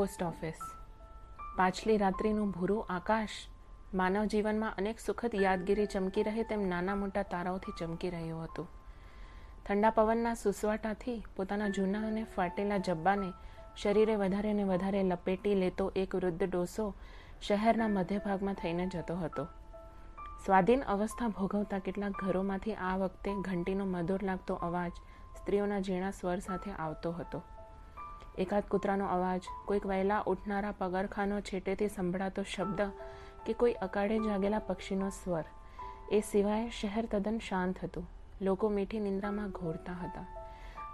Post office. પાછલી રાત્રિનું ભૂરું આકાશ, માનવ જીવનમાં અનેક સુખદ યાદગીરી ચમકી રહે તેમ નાના મોટા તારાઓથી ચમકી રહ્યું હતું. ઠંડા પવનના સુસવાટાથી પોતાના જૂના અને ફાટેલા જબ્બાને શરીરે વધારે ને વધારે લપેટી લેતો એક વૃદ્ધ ડોસો શહેરના મધ્યભાગમાં થઈને જતો હતો. સ્વાધીન અવસ્થા ભોગવતા કેટલાક ઘરોમાંથી આ વખતે ઘંટીનો મધુર લાગતો અવાજ સ્ત્રીઓના ઝીણા સ્વર સાથે આવતો હતો. એકાદ કૂતરાનો અવાજ, કોઈક વહેલા ઉઠનારા પગરખાનો છેટેથી સંભળાતો શબ્દ કે કોઈ અકાળે જાગેલા પક્ષીનો સ્વર, એ સિવાય શહેર તદ્દન શાંત હતું. લોકો મીઠી નિંદ્રામાં ઘોરતા હતા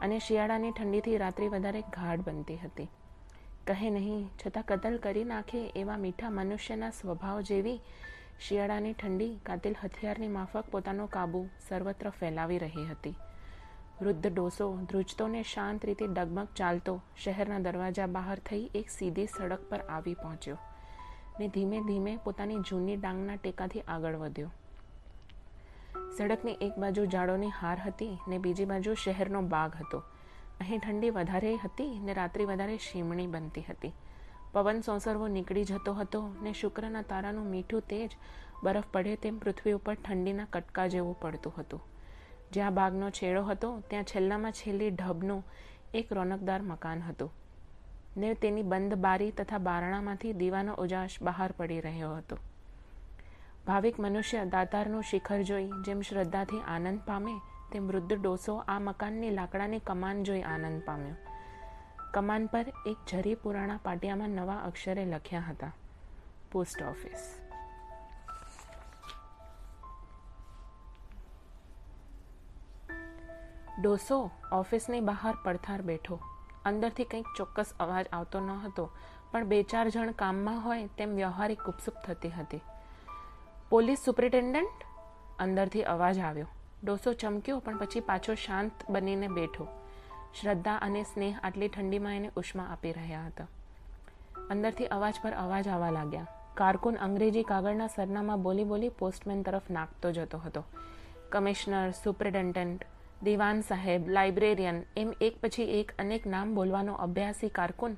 અને શિયાળાની ઠંડીથી રાત્રિ વધારે ગાઢ બનતી હતી. કહે નહીં, છતાં કતલ કરી નાખે એવા મીઠા મનુષ્યના સ્વભાવ જેવી શિયાળાની ઠંડી, કાતિલ હથિયારની માફક પોતાનો કાબુ સર્વત્ર ફેલાવી રહી હતી. વૃદ્ધ ડોસો ધ્રુજતો ને શાંત રીતે ડગમગ ચાલતો શહેરના દરવાજા બહાર થઈ એક સીધી સડક પર આવી પહોંચ્યો ને ધીમે ધીમે પોતાની જૂની ડાંગના ટેકાથી આગળ વધ્યો. સડકની એક બાજુ જાડોની હાર હતી ને બીજી બાજુ શહેરનો બાગ હતો. અહીં ઠંડી વધારે હતી ને રાત્રિ વધારે શીમણી બનતી હતી. પવન સોંસરવો નીકળી જતો હતો ને શુક્રના તારાનું મીઠું તેજ બરફ પડે તેમ પૃથ્વી ઉપર ઠંડીના કટકા જેવું પડતું હતું. જ્યાં બાગનો છેડો હતો, ત્યાં છેલ્લામાં છેલ્લી ઢબનું એક રોનકદાર મકાન હતું. ને તેની બંધ બારી તથા બારણામાંથી દીવાનો ઉજાશ બહાર પડી રહ્યો હતો. ભાવિક મનુષ્ય દાતારનું શિખર જોઈ જેમ શ્રદ્ધાથી આનંદ પામે, તેમ વૃદ્ધ ડોસો આ મકાનની લાકડાની કમાન જોઈ આનંદ પામ્યો. કમાન પર એક જરી પુરાણા પાટિયામાં નવા અક્ષરે લખ્યા હતા. Post office. ડોસો ઓફિસની બહાર પડથાર બેઠો. અંદરથી કંઈક ચોક્કસ અવાજ આવતો ન હતો, પણ બે ચાર જણ કામમાં હોય તેમ વ્યવહારિક ગુપસુપ થતી હતી. Police superintendent? અંદરથી અવાજ આવ્યો. ડોસો ચમક્યો, પણ પછી પાછો શાંત બનીને બેઠો. શ્રદ્ધા અને સ્નેહ આટલી ઠંડીમાં એને ઉષ્મા આપી રહ્યા હતા. અંદરથી અવાજ પર અવાજ આવવા લાગ્યા. કારકુન અંગ્રેજી કાગળના સરનામાં બોલી બોલી પોસ્ટમેન તરફ નાખતો જતો હતો. કમિશનર સુપ્રિન્ટેન્ડન્ટ દિવાન સાહેબ, લાઇબ્રેરિયન, એમ એક પછી એક અનેક નામ બોલવાનો અભ્યાસી કારકુન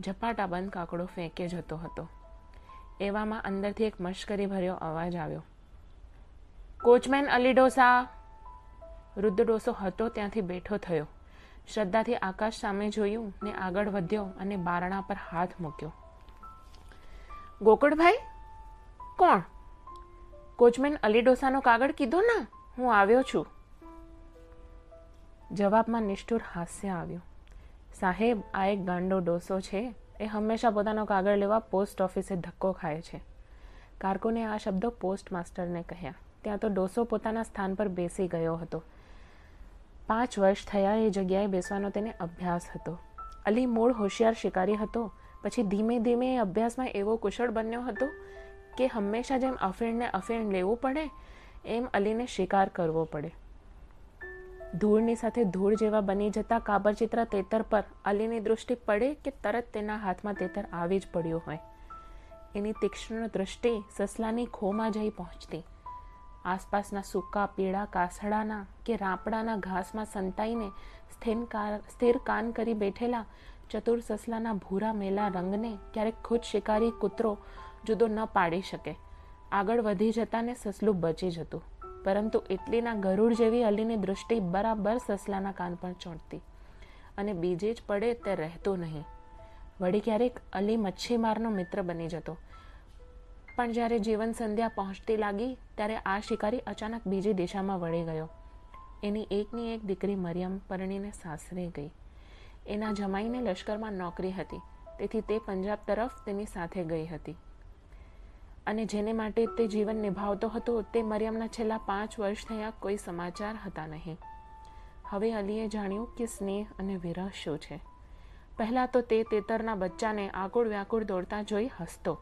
ઝપાટા બંધ કાકડો ફેંકે જતો હતો. એવામાં અંદરથી એક મશ્કરી ભર્યો અવાજ આવ્યો. કોચમેન અલી ડોસા વૃદ્ધ ડોસો હતો ત્યાંથી બેઠો થયો. શ્રદ્ધાથી આકાશ સામે જોયું ને આગળ વધ્યો અને બારણા પર હાથ મૂક્યો. ગોકળભાઈ, કોણ? કોચમેન અલી ડોસાનો કાગળ કીધો ના, હું આવ્યો છું. જવાબમાં નિષ્ઠુર હાસ્ય આવ્યું. સાહેબ, આ એક ગાંડો ડોસો છે. એ હંમેશા પોતાનો કાગળ લેવા પોસ્ટ ઓફિસે ધક્કો ખાય છે. કારકુને આ શબ્દો પોસ્ટ માસ્ટરને કહ્યા. ત્યાં તો ડોસો પોતાના સ્થાન પર બેસી ગયો હતો. પાંચ વર્ષ થયા એ જગ્યાએ બેસવાનો તેને અભ્યાસ હતો. અલી મૂળ હોશિયાર શિકારી હતો. પછી ધીમે ધીમે એ અભ્યાસમાં એવો કુશળ બન્યો હતો કે હંમેશા જેમ અફીણને અફીણ લેવું પડે, એમ અલીને શિકાર કરવો પડે. ધૂળની સાથે ધૂળ જેવા બની જતા કાબરચિત્ર તેતર પર અલીની દૃષ્ટિ પડે કે તરત તેના હાથમાં તેતર આવી જ પડ્યું હોય. એની તીક્ષ્ણ દૃષ્ટિ સસલાની ખોમાં જઈ પહોંચતી. આસપાસના સૂકા, પીળા કાસડાના કે રાપડાના ઘાસમાં સંતાઈને સ્થિર કાન કરી બેઠેલા ચતુર સસલાના ભૂરા મેલા રંગને ક્યારેક ખુદ શિકારી કૂતરો જુદો ન પાડી શકે. આગળ વધી જતાને સસલું બચી જતું. પરંતુ એટલીના ગરુડ જેવી અલીની દૃષ્ટિ બરાબર સસલાના કાન પર ચોંટતી અને બીજે જ પડે તે રહેતો નહીં. વળી ક્યારેક અલી મચ્છીમારનો મિત્ર બની જતો. પણ જ્યારે જીવન સંધ્યા પહોંચતી લાગી, ત્યારે આ શિકારી અચાનક બીજી દિશામાં વળી ગયો. એની એકની એક દીકરી મરિયમ પરણીને સાસરે ગઈ. એના જમાઈને લશ્કરમાં નોકરી હતી. તેથી તે પંજાબ તરફ તેની સાથે ગઈ હતી. અને જેને માટે તે જીવન નિભાવતો હતો, તે મરિયમના છેલ્લા પાંચ વર્ષ થયા કોઈ સમાચાર હતા નહીં. હવે અલીએ જાણ્યું કે સ્નેહ અને વિરહ શું છે. પહેલાં તો તે તેતરના બચ્ચાને આકુળ વ્યાકુળ દોડતા જોઈ હસતો.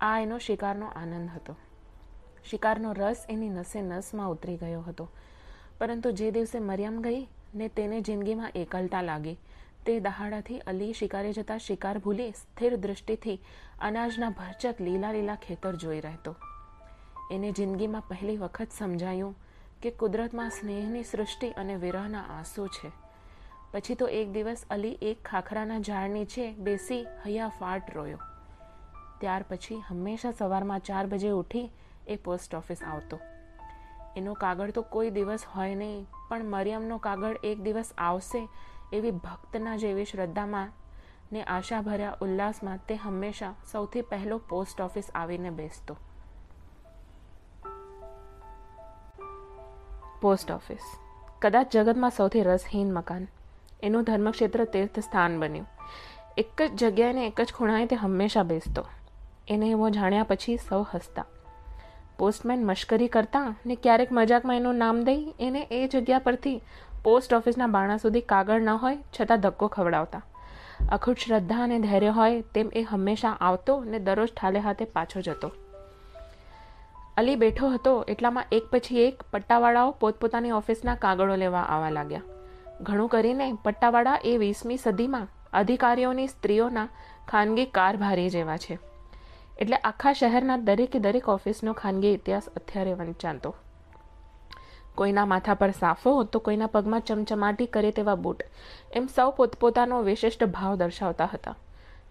આ એનો શિકારનો આનંદ હતો. શિકારનો રસ એની નસે નસમાં ઉતરી ગયો હતો. પરંતુ જે દિવસે મરિયમ ગઈ ને તેને જિંદગીમાં એકલતા લાગી તે દહાડાથી અલી શિકારે જતા શિકાર ભૂલી સ્થિર દૃષ્ટિથી અનાજના ભરચક લીલા લીલા ખેતર જોઈ રહેતો. એને જિંદગીમાં પહેલી વખત સમજાયું કે કુદરતમાં સ્નેહની સૃષ્ટિ અને વિરહના આંસુ છે. પછી તો એક દિવસ અલી એક ખાખરાના ઝાડ નીચે બેસી હૈયા ફાટ રોયો. ત્યાર પછી હંમેશા સવારમાં ચાર બજે ઉઠી એ પોસ્ટ ઓફિસ આવતો. એનો કાગળ તો કોઈ દિવસ હોય નહીં, પણ મરિયમનો કાગળ એક દિવસ આવશે એવી ભક્તના જેવી શ્રદ્ધામાં ને આશાભર્યા ઉલ્લાસમાં તે હંમેશા સૌથી પહેલો પોસ્ટ ઓફિસ આવીને બેસતો. Post office. કદાચ જગતમાં સૌથી રસહીન મકાન. એનું ધર્મક્ષેત્ર તીર્થ સ્થાન બન્યું. એક જ જગ્યાએ એક જ ખૂણાએ તે હંમેશા બેસતો. એને એવો જાણ્યા પછી સૌ હસતા. પોસ્ટમેન મશ્કરી કરતા ને ક્યારેક મજાકમાં એનું નામ દઈ એને એ જગ્યા પરથી પોસ્ટ ઓફિસના બાણા સુધી કાગળ ન હોય, છતાં ધક્કો ખવડાવતા. અખૂટ શ્રદ્ધા અને ધૈર્ય હોય તેમ એ હંમેશા આવતો ને દરરોજ ઠાલે હાથે પાછો જતો. અલી બેઠો હતો, એટલામાં એક પછી એક પટ્ટાવાળાઓ પોતપોતાની ઓફિસના કાગળો લેવા આવવા લાગ્યા. ઘણું કરીને પટ્ટાવાળા એ વીસમી સદીમાં અધિકારીઓની સ્ત્રીઓના ખાનગી કારભારી જેવા છે. એટલે આખા શહેરના દરેકે દરેક ઓફિસનો ખાનગી ઇતિહાસ અત્યારે વંચાતો. કોઈના માથા પર સાફો, તો કોઈના પગમાં ચમચમાટી કરે તેવા બૂટ. એમ સૌ પોતપોતાનો વિશિષ્ટ ભાવ દર્શાવતા હતા.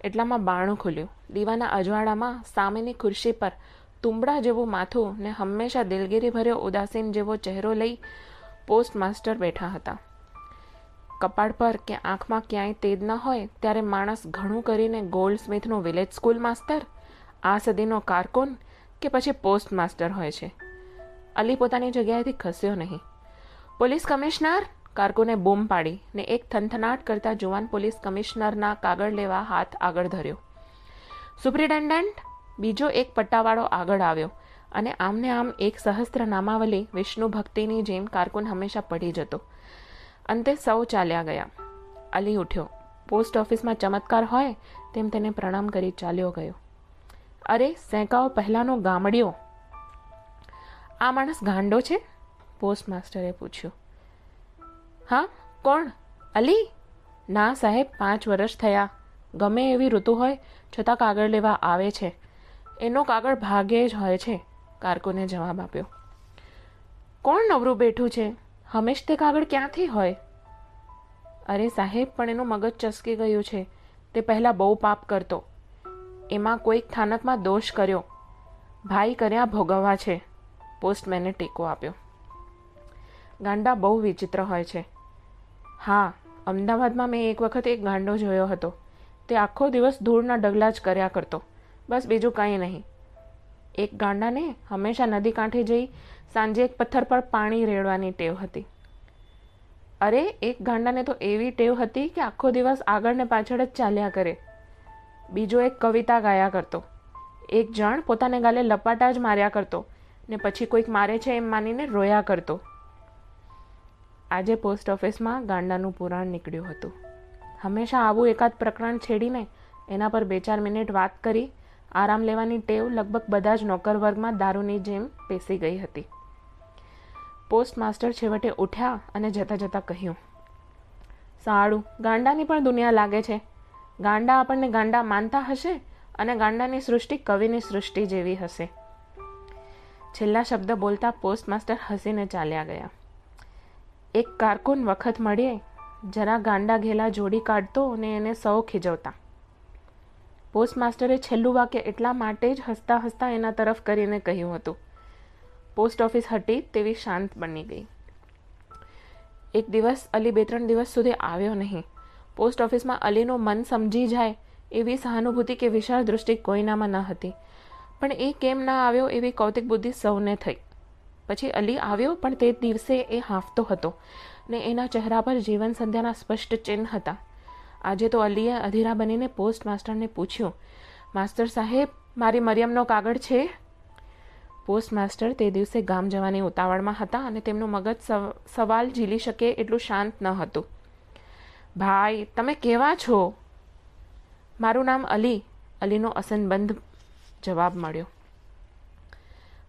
એટલામાં બાણું ખુલ્યું. દીવાના અજવાળામાં સામેની ખુરશી પર તુંબડા જેવું માથું ને હંમેશા દિલગીરી ભર્યો ઉદાસીન જેવો ચહેરો લઈ પોસ્ટ માસ્ટર બેઠા હતા. કપાળ પર કે આંખમાં ક્યાંય તેજ ન હોય, ત્યારે માણસ ઘણું કરીને ગોલ્ડ સ્મિથનું વિલેજ સ્કૂલ માસ્ટર આ સદીનો કારકુન કે પછી પોસ્ટ માસ્ટર હોય છે. અલી પોતાની જગ્યાએથી ખસ્યો નહીં. પોલીસ કમિશનર કારકુને બૂમ પાડી ને એક થનથનાટ કરતા જુવાન પોલીસ કમિશનરના કાગળ લેવા હાથ આગળ ધર્યો. સુપ્રિન્ટેન્ડન્ટ બીજો એક પટ્ટાવાળો આગળ આવ્યો અને આમને આમ એક સહસ્ત્ર નામાવલી વિષ્ણુ ભક્તિની જેમ કારકુન હંમેશા પડી જતો. અંતે સૌ ચાલ્યા ગયા. અલી ઉઠ્યો. પોસ્ટ ઓફિસમાં ચમત્કાર હોય તેમ તેને પ્રણામ કરી ચાલ્યો ગયો. અરે, સેંકાઓ પહેલાંનો ગામડિયો આ માણસ ગાંડો છે? પોસ્ટ માસ્ટરે પૂછ્યું. હા, કોણ? અલી? ના, સાહેબ, પાંચ વર્ષ થયા. ગમે એવી ઋતુ હોય, છતાં કાગળ લેવા આવે છે. એનો કાગળ ભાગે જ હોય છે, કારકુને જવાબ આપ્યો. કોણ નવરું બેઠું છે? હંમેશ તે કાગળ ક્યાંથી હોય? અરે સાહેબ, પણ એનું મગજ ચસકી ગયું છે. તે પહેલાં બહુ પાપ કરતો. એમાં કોઈક સ્થાનકમાં દોષ કર્યો. ભાઈ કર્યા ભોગવવા છે. પોસ્ટમેને ટેકો આપ્યો. ગાંડા બહુ વિચિત્ર હોય છે. હા, અમદાવાદમાં મેં એક વખત એક ગાંડો જોયો હતો. તે આખો દિવસ ધૂળના ડગલા જ કર્યા કરતો. બસ બીજું કંઈ નહીં. એક ગાંડાને હંમેશા નદી કાંઠે જઈ સાંજે એક પથ્થર પર પાણી રેડવાની ટેવ હતી. અરે, એક ગાંડાને તો એવી ટેવ હતી કે આખો દિવસ આગળ ને પાછળ જ ચાલ્યા કરે. બીજો એક કવિતા ગાયા કરતો. એક જણ પોતાને ગાલે લપાટા જ માર્યા કરતો. ને પછી કોઈક મારે છે એમ માનીને રોયા કરતો. આજે પોસ્ટ ઓફિસમાં ગાંડાનું પુરાણ નીકળ્યું હતું. હંમેશા આવું એકાદ પ્રકરણ છેડીને એના પર બે ચાર મિનિટ વાત કરી, આરામ લેવાની ટેવ લગભગ બધા જ નોકર વર્ગમાં દારૂની જેમ પેસી ગઈ હતી. પોસ્ટ માસ્ટર છેવટે ઉઠ્યા અને જતાં જતાં કહ્યું સારું ગાંડાની પણ દુનિયા લાગે છે. ગાંડા આપણને ગાંડા માનતા હશે અને ગાંડાની સૃષ્ટિ કવિની સૃષ્ટિ જેવી હશે. છેલ્લા શબ્દ બોલતા પોસ્ટમાસ્ટર હસીને ચાલ્યા ગયા. એક કારકુન વખત મળીએ, જરા ગાંડા ઘેલા જોડી કાઢતો અને એને સૌ ખીજવતા. પોસ્ટમાસ્ટરે છેલ્લું વાક્ય એટલા માટે જ હસતા હસતા એના તરફ કરીને કહ્યું હતું. પોસ્ટ ઓફિસ હટી તેવી શાંત બની ગઈ. એક દિવસ, અલી બે ત્રણ દિવસ સુધી આવ્યો નહીં. પોસ્ટ ઓફિસમાં અલીનું મન સમજી જાય એવી સહાનુભૂતિ કે વિશાળ દૃષ્ટિ કોઈનામાં ન હતી. પણ એ કેમ ના આવ્યો એવી કૌતિક બુદ્ધિ સૌને થઈ. પછી અલી આવ્યો પણ તે દિવસે એ હાંફતો હતો ને એના ચહેરા પર જીવન સંધ્યાના સ્પષ્ટ ચિહ્ન હતા. આજે તો અલીએ અધીરા બનીને પોસ્ટ માસ્ટરને પૂછ્યું, માસ્ટર સાહેબ, મારી મરિયમનો કાગળ છે? પોસ્ટ માસ્ટર તે દિવસે ગામ જવાની ઉતાવળમાં હતા અને તેમનું મગજ સવાલ ઝીલી શકે એટલું શાંત ન હતું. ભાઈ, તમે કેવા છો? મારું નામ અલી. અલીનો અસનબંધ જવાબ મળ્યો.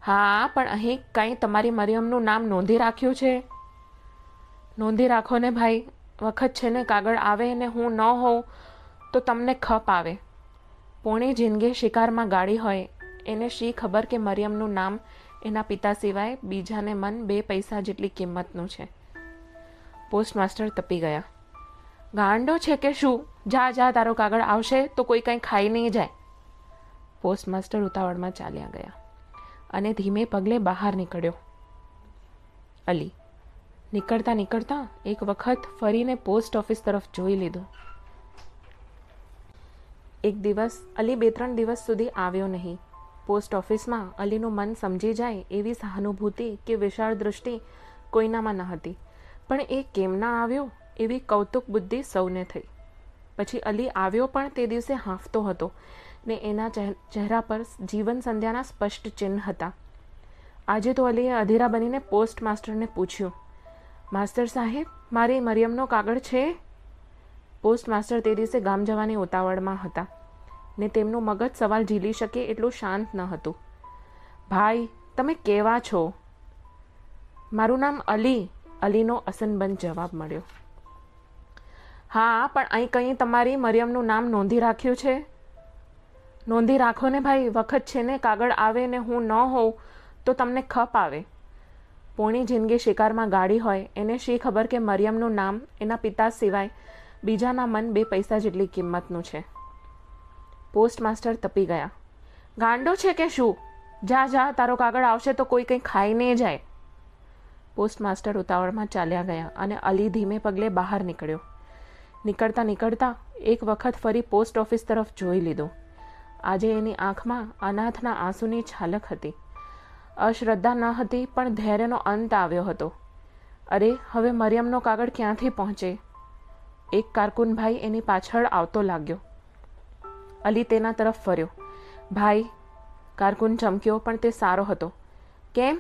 હા, પણ અહીં કંઈ તમારી મરિયમનું નામ નોંધી રાખ્યું છે? નોંધી રાખો ને ભાઈ, વખત છે ને કાગળ આવે ને હું ન હોઉં, તો તમને ખપ આવે. પોણી જિંદગી શિકારમાં ગાડી હોય, એને શી ખબર કે મરિયમનું નામ એના પિતા સિવાય બીજાને મન બે પૈસા જેટલી કિંમતનું છે? પોસ્ટમાસ્ટર તપી ગયા. ગાંડો છે કે શું? જા જા, તારો કાગળ આવશે તો કોઈ કંઈ ખાઈ નહીં જાય. પોસ્ટ માસ્ટર ઉતાવળમાં ચાલ્યા ગયા અને ધીમે પગલે બહાર નીકળ્યો. અલી નીકળતા નીકળતા એક વખત ફરીને પોસ્ટ ઓફિસ તરફ જોઈ લીધું. એક દિવસ, અલી બે ત્રણ દિવસ સુધી આવ્યો નહીં. પોસ્ટ ઓફિસમાં અલીનું મન સમજી જાય એવી સહાનુભૂતિ કે વિશાળ દૃષ્ટિ કોઈનામાં ન હતી. પણ એ કેમ ના આવ્યો એવી કૌતુક બુદ્ધિ સૌને થઈ. પછી અલી આવ્યો પણ તે દિવસે હાંફતો હતો. ને એના ચહેરા પર જીવન સંધ્યાના સ્પષ્ટ ચિહ્ન હતા. આજે તો અલીએ અધીરા બનીને પોસ્ટ માસ્ટરને પૂછ્યું માસ્ટર સાહેબ, મારી મરિયમનો કાગળ છે? પોસ્ટ માસ્ટર તે દિવસે ગામ જવાની ઉતાવળમાં હતા ને તેમનું મગજ સવાલ ઝીલી શકે એટલું શાંત ન હતું. ભાઈ, તમે કેવા છો? મારું નામ અલી. અલીનો અસનબંધ જવાબ મળ્યો. હા, પણ અહીં કંઈ તમારી મરિયમનું નામ નોંધી રાખ્યું છે? નોંધી રાખો ને ભાઈ, વખત છે ને, કાગળ આવે ને હું ન હોઉં, તો તમને ખપ આવે. પોણી જિંદગી શિકારમાં ગાડી હોય, એને શી ખબર કે મરિયમનું નામ એના પિતા સિવાય બીજાના મન બે પૈસા જેટલી કિંમતનું છે. પોસ્ટ માસ્ટર તપી ગયા. ગાંડો છે કે શું? જા જા, તારો કાગળ આવશે તો કોઈ કંઈ ખાઈને જાય. પોસ્ટ માસ્ટર ઉતાવળમાં ચાલ્યા ગયા અને અલી ધીમે પગલે બહાર નીકળ્યો. નીકળતા નીકળતા એક વખત ફરી પોસ્ટ ઓફિસ તરફ જોઈ લીધું. આજે એની આંખમાં અનાથના આંસુની છાલક હતી. અશ્રદ્ધા ન હતી, પણ ધૈર્યનો અંત આવ્યો હતો. અરે, હવે મરિયમનો કાગળ ક્યાંથી પહોંચે? એક કારકુન ભાઈ એની પાછળ આવતો લાગ્યો. અલી તેના તરફ ફર્યો. ભાઈ, કારકુન ચમક્યો, પણ તે સારો હતો. કેમ?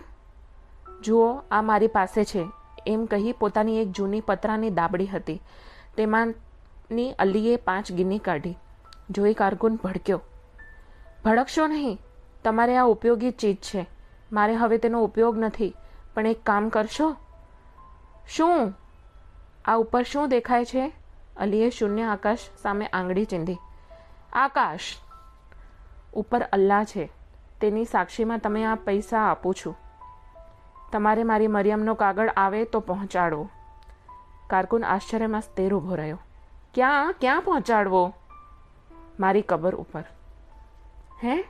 જુઓ, આ મારી પાસે છે. એમ કહી પોતાની એક જૂની પતરાની દાબડી હતી. તેમાંની અલીએ પાંચ ગિન્ની કાઢી. જોઈ કારકુન ભડક્યો. ભડકશો નહીં. તમારે આ ઉપયોગી ચીજ છે. મારે હવે તેનો ઉપયોગ નથી. પણ એક કામ કરશો? શું? આ ઉપર શું દેખાય છે? અલીએ શૂન્ય આકાશ સામે આંગળી ચીંધી. આકાશ! ઉપર અલ્લાહ છે. તેની સાક્ષીમાં તમે આ પૈસા આપું છું. તમારે મારી મરિયમનો કાગળ આવે તો પહોંચાડવો કારકુન આશ્ચર્યમાં સ્થિર ઊભો રહ્યો. ક્યાં? ક્યાં પહોંચાડવો? મારી કબર ઉપર. હે?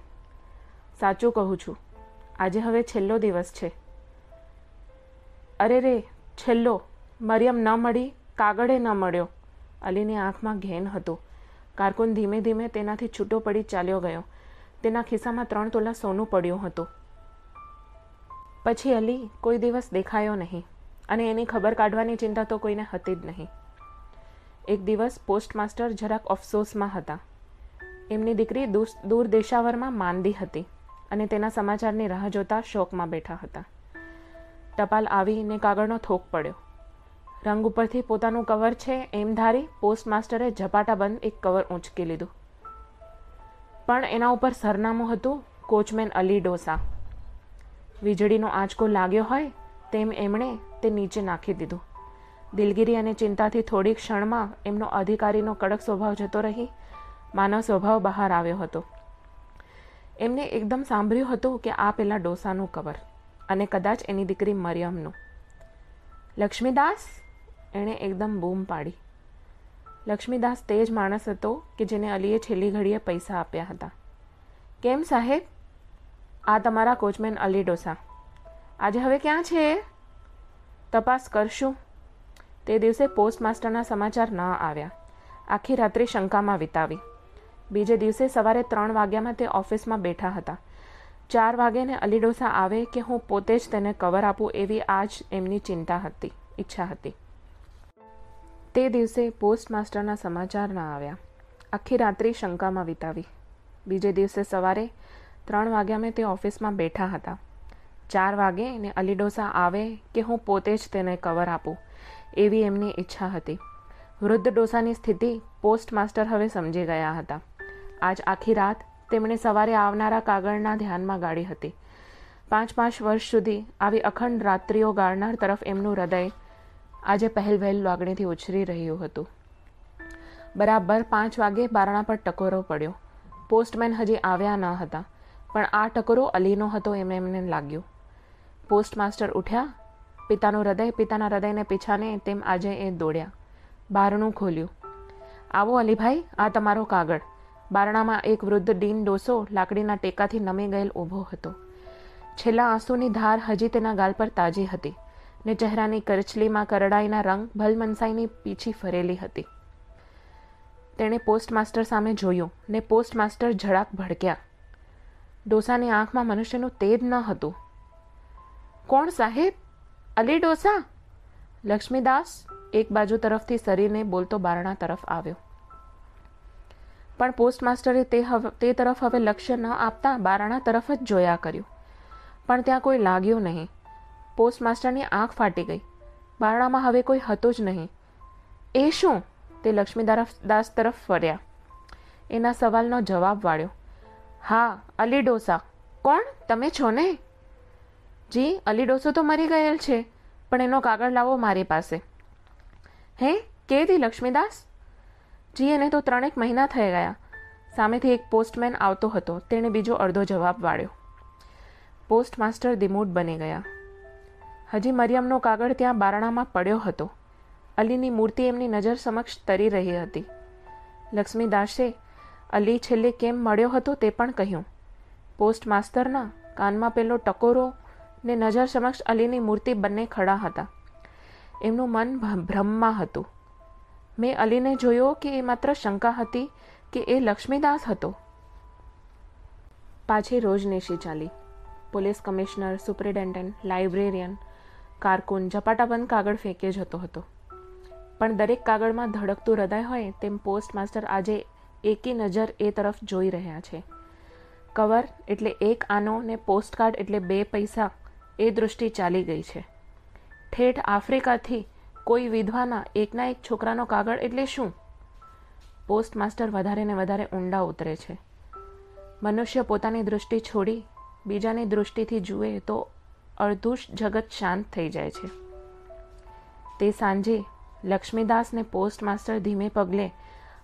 સાચું કહું છું. આજે હવે છેલ્લો દિવસ છે. અરે રે, છેલ્લો. મરિયમ ન મળી, કાગળે ન મળ્યો. અલીની આંખમાં ઘેન હતું. કારકુન ધીમે ધીમે તેનાથી છૂટો પડી ચાલ્યો ગયો. તેના ખિસ્સામાં ત્રણ તોલા સોનું પડ્યું હતું. પછી અલી કોઈ દિવસ દેખાયો નહીં. અને એની ખબર કાઢવાની ચિંતા તો કોઈને હતી જ નહીં. એક દિવસ પોસ્ટમાસ્ટર જરાક અફસોસમાં હતા. એમની દીકરી દૂર દેશાવરમાં માંદી હતી અને તેના સમાચારની રાહ જોતા શોકમાં બેઠા હતા. ટપાલ આવીને કાગળનો થોક પડ્યો. રંગ ઉપરથી પોતાનું કવર છે એમ ધારી પોસ્ટમાસ્ટરે ઝપાટાબંધ એક કવર ઊંચકી લીધું. પણ એના ઉપર સરનામું હતું કોચમેન અલી ડોસા. વીજળીનો આંચકો લાગ્યો હોય તેમ એમણે તે નીચે નાખી દીધું. દિલગીરી અને ચિંતાથી થોડી ક્ષણમાં એમનો અધિકારીનો કડક સ્વભાવ જતો રહી માનવ સ્વભાવ બહાર આવ્યો હતો. એમને એકદમ સાંભળ્યું હતું કે આ પેલા ડોસાનું કવર અને કદાચ એની દીકરી મરિયમનું. લક્ષ્મીદાસ? એણે એકદમ બૂમ પાડી. લક્ષ્મીદાસ તે જ માણસ હતો કે જેને અલીએ છેલ્લી ઘડીએ પૈસા આપ્યા હતા. કેમ સાહેબ? આ તમારા કોચમેન અલી ડોસા. આજે હવે ક્યાં છે? તપાસ કરશું. તે દિવસે પોસ્ટમાસ્ટરના સમાચાર ન આવ્યા. આખી રાત્રિ શંકામાં વિતાવી. બીજે દિવસે સવારે ત્રણ વાગ્યામાં તે ઓફિસમાં બેઠા હતા. ચાર વાગ્યાને અલી ડોસા આવે કે હું પોતે જ તેને કવર આપું એવી આજ એમની ચિંતા હતી, ઈચ્છા હતી. તે દિવસે પોસ્ટમાસ્ટરના સમાચાર ના આવ્યા. આખી રાત્રિ શંકામાં વિતાવી. બીજે દિવસે સવારે ત્રણ વાગ્યા મેં તે ઓફિસમાં બેઠા હતા. ચાર વાગે ને અલીડોસા આવે કે હું પોતે જ તેને કવર આપું એવી એમની ઈચ્છા હતી. વૃદ્ધ ડોસાની સ્થિતિ પોસ્ટમાસ્ટર હવે સમજી ગયા હતા. આજ આખી રાત તેમણે સવારે આવનારા કાગળના ધ્યાનમાં ગાળી હતી. પાંચ પાંચ વર્ષ સુધી આવી અખંડ રાત્રિઓ ગાળનાર તરફ એમનું હૃદય આજે પહેલ વહેલ લાગણીથી ઉછરી રહ્યું હતું. બરાબર પાંચ વાગે બારણા પર ટકોરો પડ્યો. પોસ્ટમેન હજી આવ્યા ન હતા, પણ આ ટકોરો અલીનો હતો એમ એમને લાગ્યું. પોસ્ટમાસ્ટર ઉઠ્યા, પિતાનું હૃદય, પિતાના હૃદયને પીછાને તેમ આજે એ દોડ્યા. બારણું ખોલ્યું. આવો અલીભાઈ, આ તમારો કાગળ. બારણામાં એક વૃદ્ધ ડીન ડોસો લાકડીના ટેકાથી નમી ગયેલ ઊભો હતો. છેલ્લા આંસુની ધાર હજી તેના ગાલ પર તાજી હતી ને ચહેરાની કરચલીમાં કરડાઈના રંગ ભલમનસાઈની પીછી ફરેલી હતી. તેણે પોસ્ટમાસ્ટર સામે જોયું ને પોસ્ટમાસ્ટર ઝડાક ભડક્યા. ડોસાની આંખમાં મનુષ્યનું તેજ ન હતું. કોણ સાહેબ? અલી ડોસા? લક્ષ્મીદાસ. એક બાજુ તરફથી શરીરને બોલતો બારણા તરફ આવ્યો. પણ પોસ્ટમાસ્ટરે તે હવે, તે તરફ હવે લક્ષ્ય ન આપતા બારણા તરફ જ જોયા કર્યું. પણ ત્યાં કોઈ લાગ્યું નહીં. પોસ્ટમાસ્ટરની આંખ ફાટી ગઈ. બારણામાં હવે કોઈ હતું જ નહીં. એ શું? તે લક્ષ્મીદાસ તરફ ફર્યા. એના સવાલનો જવાબ વાળ્યો. હા અલી ડોસા કોણ? તમે છો ને? જી અલી ડોસો તો મરી ગયેલ છે, પણ એનો કાગળ લાવો મારી પાસે. હે? કેથી લક્ષ્મીદાસ જી એને તો ત્રણેક મહિના થઈ ગયા. સામેથી એક પોસ્ટમેન આવતો હતો. તેણે બીજો અડધો જવાબ વાળ્યો. પોસ્ટ માસ્ટર દિમૂડ બની ગયા. હજી મરિયમનો કાગળ ત્યાં બારણામાં પડ્યો હતો. અલીની મૂર્તિ એમની નજર સમક્ષ તરી રહી હતી. લક્ષ્મીદાસે અલી છેલ્લે કેમ મળ્યો હતો તે પણ કહ્યું. પોસ્ટ માસ્તરના કાનમાં પેલો ટકોરો ને નજર સમક્ષ અલીની મૂર્તિ બંને ખડા હતા. એમનું મન ભ્રમમાં હતું. મેં અલીને જોયો કે એ માત્ર શંકા હતી કે એ લક્ષ્મીદાસ હતો. પાછી રોજનેશી ચાલી. પોલીસ કમિશનર, સુપ્રિન્ટેન્ડન્ટ, લાઇબ્રેરિયન, કારકુન, ઝપાટાબંધ કાગળ ફેંકે જતો હતો. પણ દરેક કાગળમાં ધડકતું હૃદય હોય તેમ પોસ્ટ માસ્ટર આજે એકી નજર એ તરફ જોઈ રહ્યા છે. કવર એટલે એક આનો ને પોસ્ટકાર્ડ એટલે બે પૈસા એ દૃષ્ટિ ચાલી ગઈ છે. ઠેઠ આફ્રિકાથી કોઈ વિધવાના એકના એક છોકરાનો કાગળ એટલે શું? પોસ્ટ માસ્ટર વધારે ને વધારે ઊંડા ઉતરે છે. મનુષ્ય પોતાની દૃષ્ટિ છોડી બીજાની દૃષ્ટિથી જુએ તો અડધું જગત શાંત થઈ જાય છે. તે સાંજે લક્ષ્મીદાસને પોસ્ટ માસ્ટર ધીમે પગલે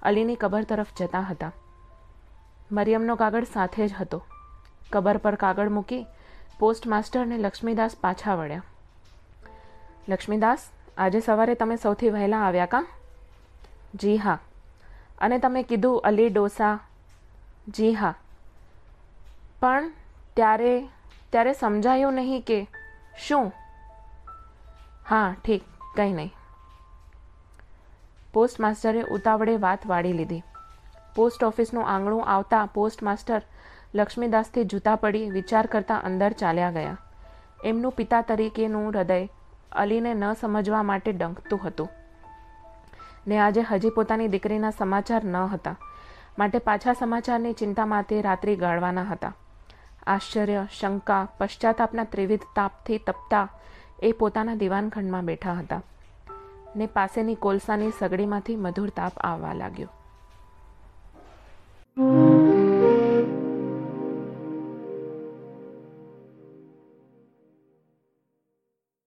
અલીની કબર તરફ જતા હતા. મરિયમનો કાગળ સાથે જ હતો. કબર પર કાગળ મૂકી પોસ્ટ માસ્ટરને લક્ષ્મીદાસ પાછા વળ્યા. લક્ષ્મીદાસ આજે સવારે તમે સૌથી વહેલા આવ્યા કા? જી હા. અને તમે કીધું અલી ડોસા. જી હા. પણ ત્યારે ત્યારે સમજાયું નહીં કે શું? હા, ઠીક, કંઈ નહીં. પોસ્ટ માસ્ટરે ઉતાવળે વાત વાળી લીધી. પોસ્ટ ઓફિસનું આંગણું આવતા પોસ્ટ માસ્ટર લક્ષ્મીદાસથી જૂતા પડી વિચાર કરતા અંદર ચાલ્યા ગયા. એમનું પિતા તરીકેનું હૃદય અલીને ન સમજવા માટે ડંખતું હતું. ને આજે હજી પોતાની દીકરીના સમાચાર ન હતા. માટે પાછા સમાચારની ચિંતામાંથી તે રાત્રિ ગાળવાના હતા. આશ્ચર્ય, શંકા, પશ્ચાતાપના ત્રિવિધ તાપથી તપતા એ પોતાના દિવાનખંડમાં બેઠા હતા. ને પાસેની કોલસાની સગડીમાંથી મધુર તાપ આવવા લાગ્યો.